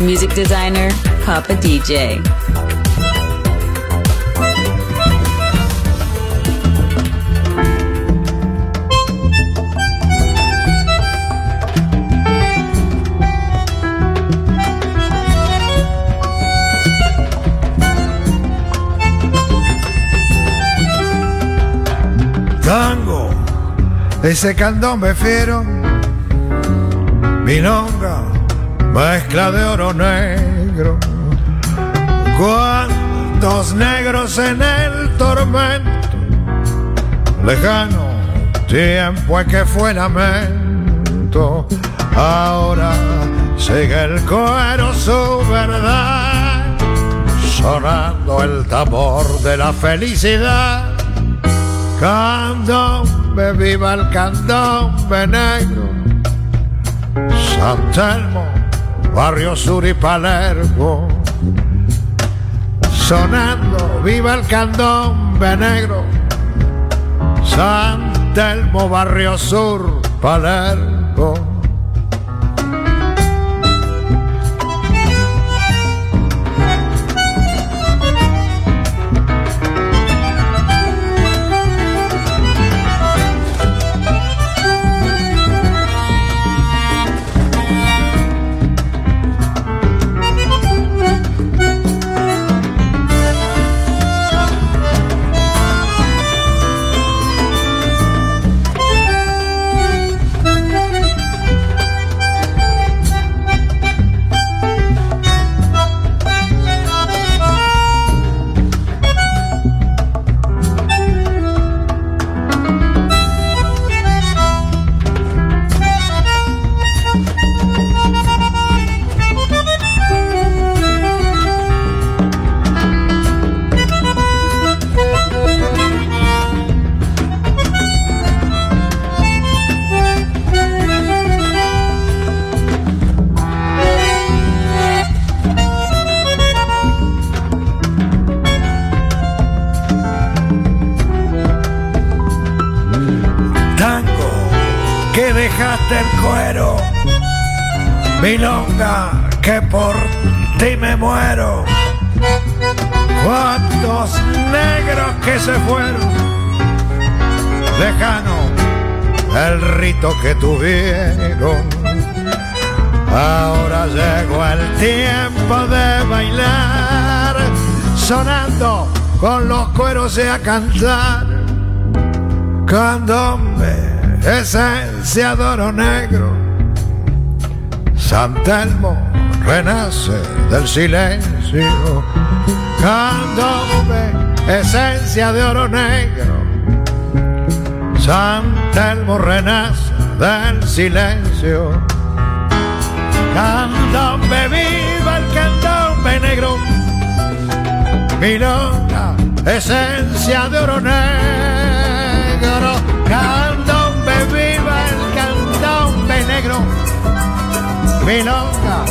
Music designer, Papa DJ. Tango, ese candombe fiero, milonga, mezcla de oro negro. Cuántos negros en el tormento, lejano tiempo en que fue lamento. Ahora sigue el cuero su verdad, sonando el tambor de la felicidad. Candombe, viva el candombe negro. San Telmo, Barrio Sur y Palermo. Sonando, viva el candombe negro. San Telmo, Barrio Sur, Palermo. Que tuvieron. Ahora llegó el tiempo de bailar, sonando con los cueros y a cantar. Candombe, esencia de oro negro. San Telmo renace del silencio. Candombe, esencia de oro negro. San Telmo renace del silencio. Candombe, viva el candombe negro. Milonga, esencia de oro negro. Candombe, viva el candombe negro. Milonga,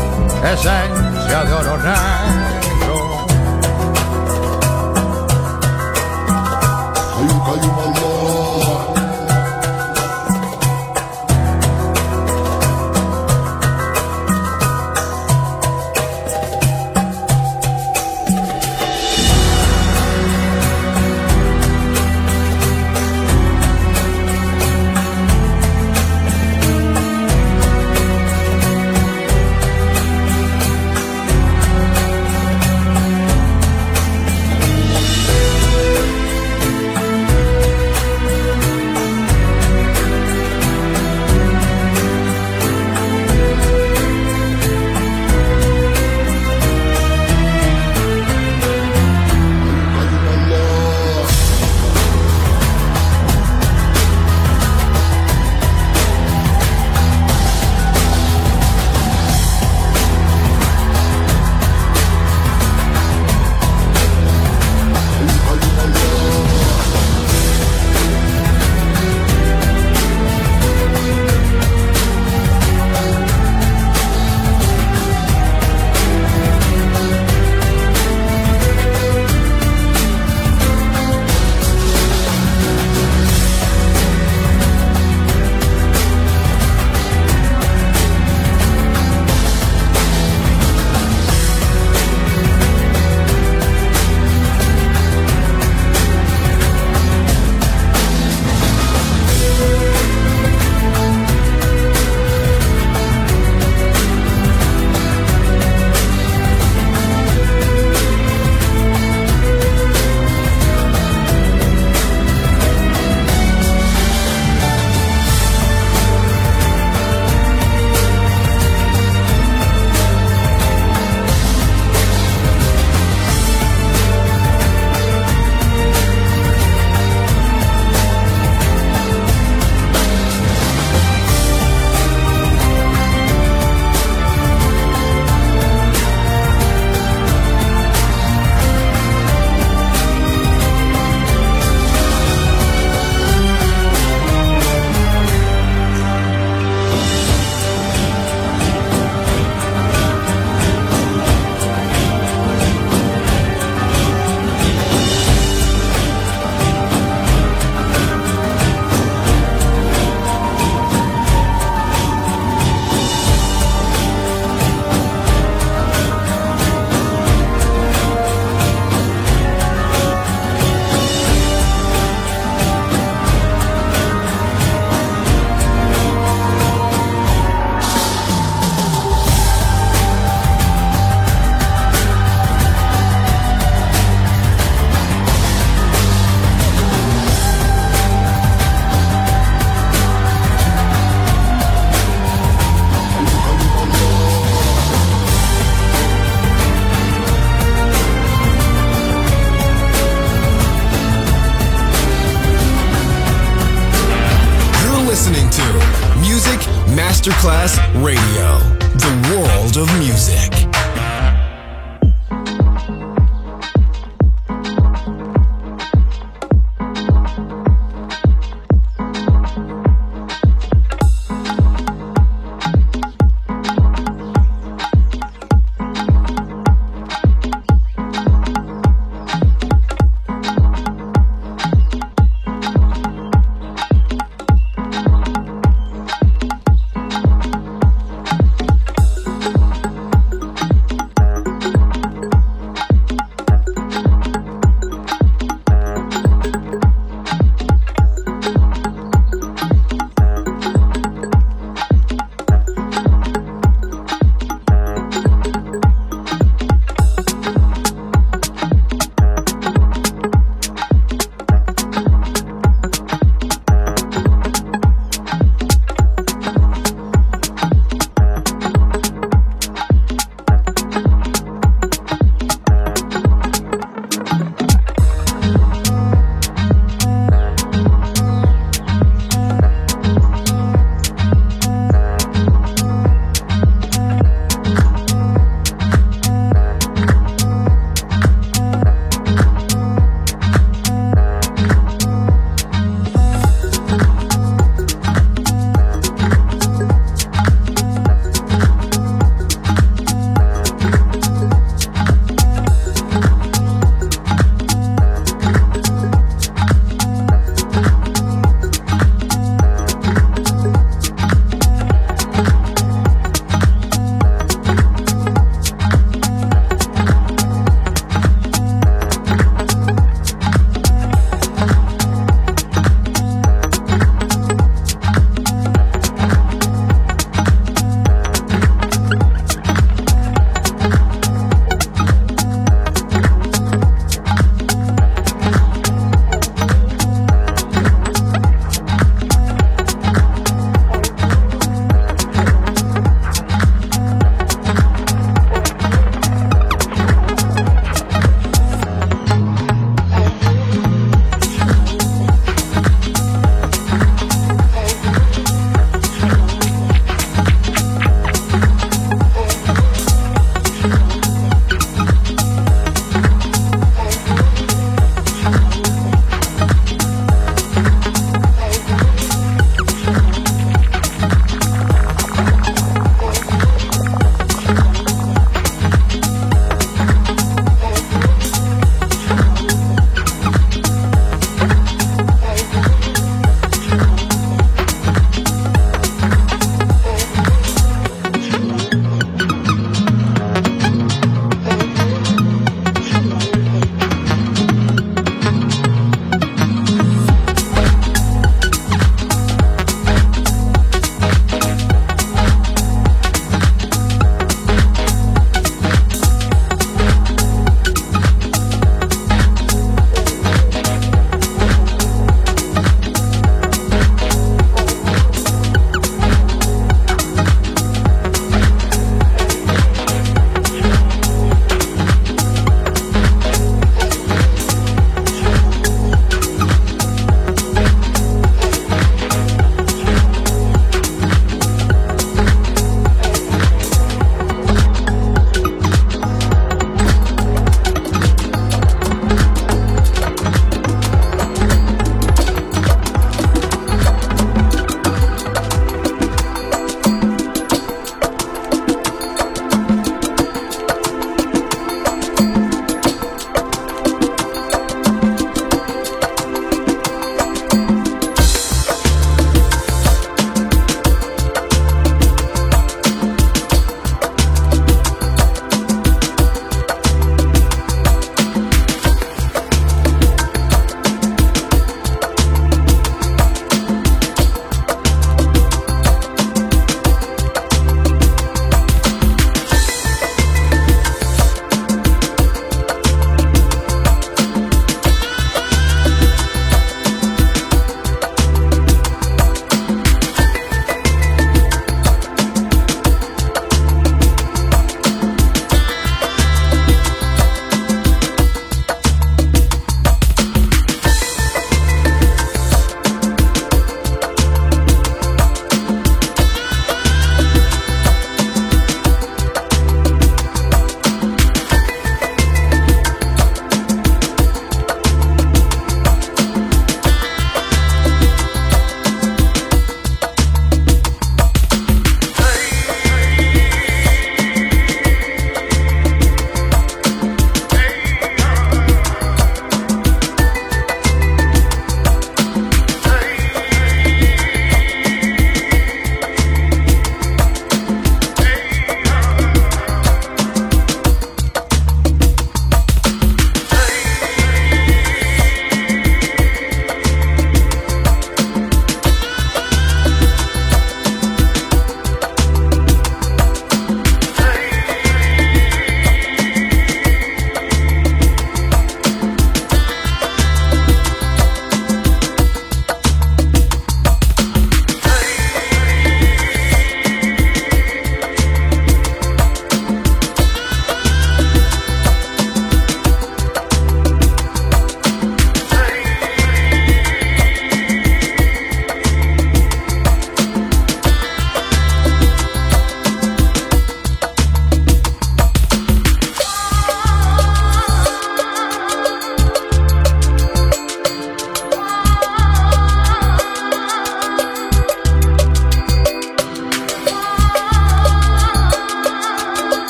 esencia de oro negro.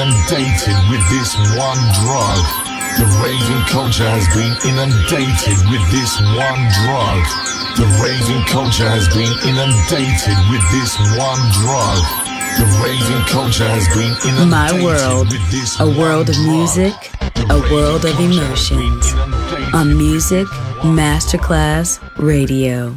Inundated with this one drug. The raving culture has been inundated with this one drug. The raving culture has been inundated with this one drug. The raving culture has been inundated My world, with this a world of music, a world of culture has been emotions. On Music Masterclass Radio.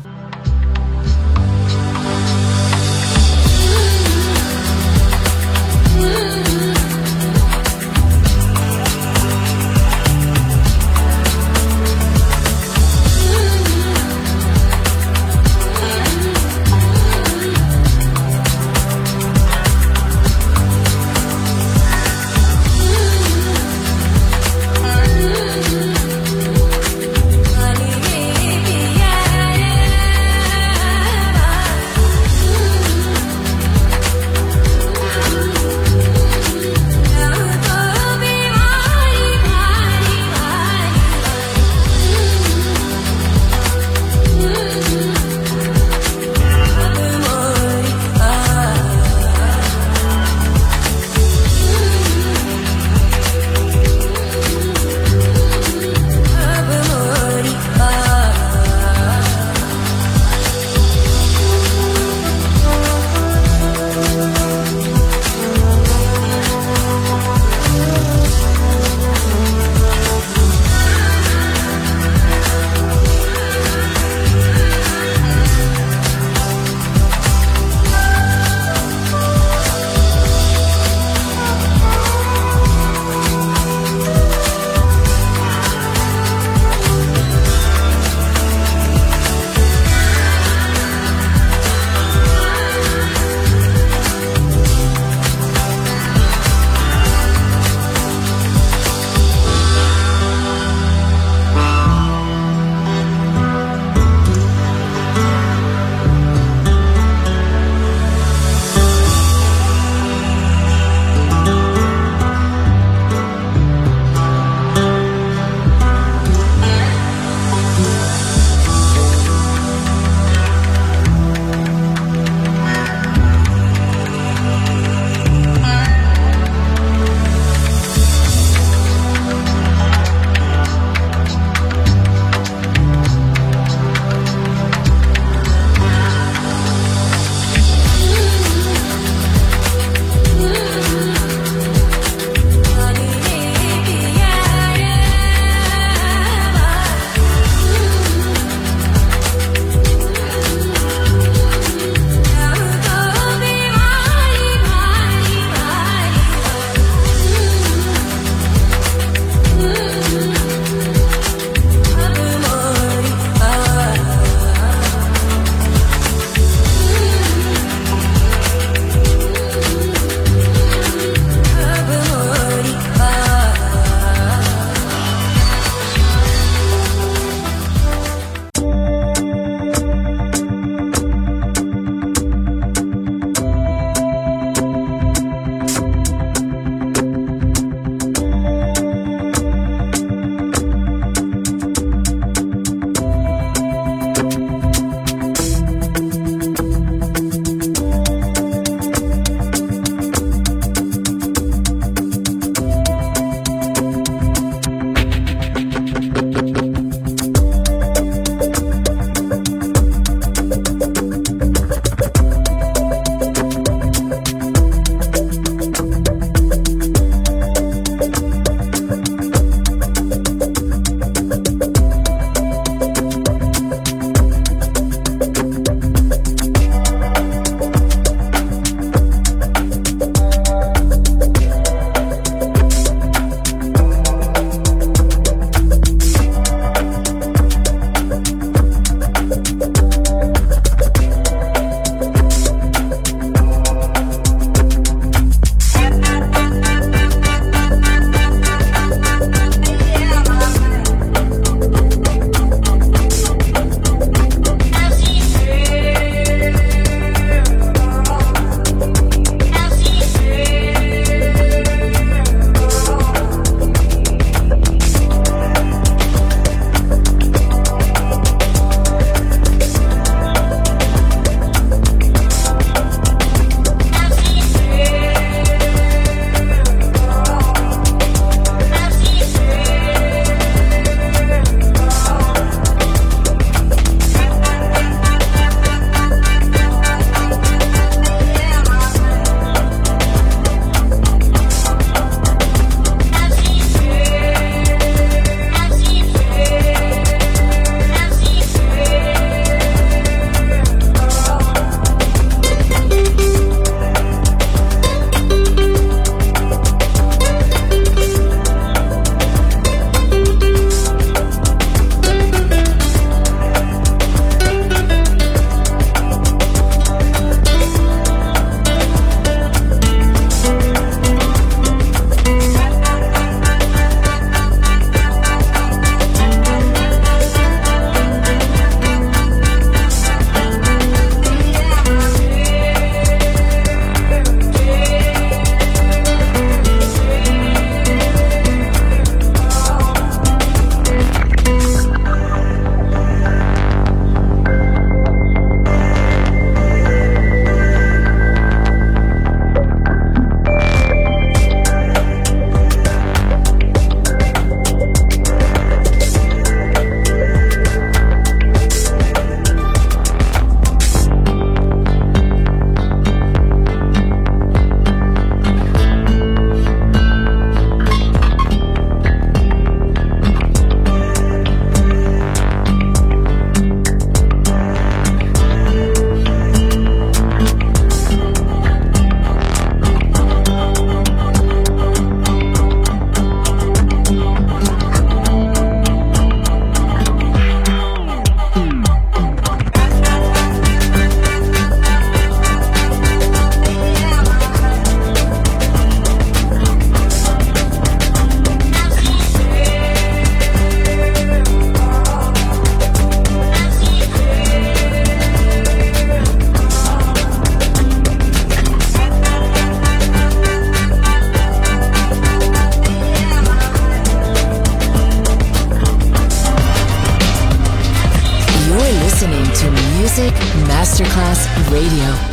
Radio.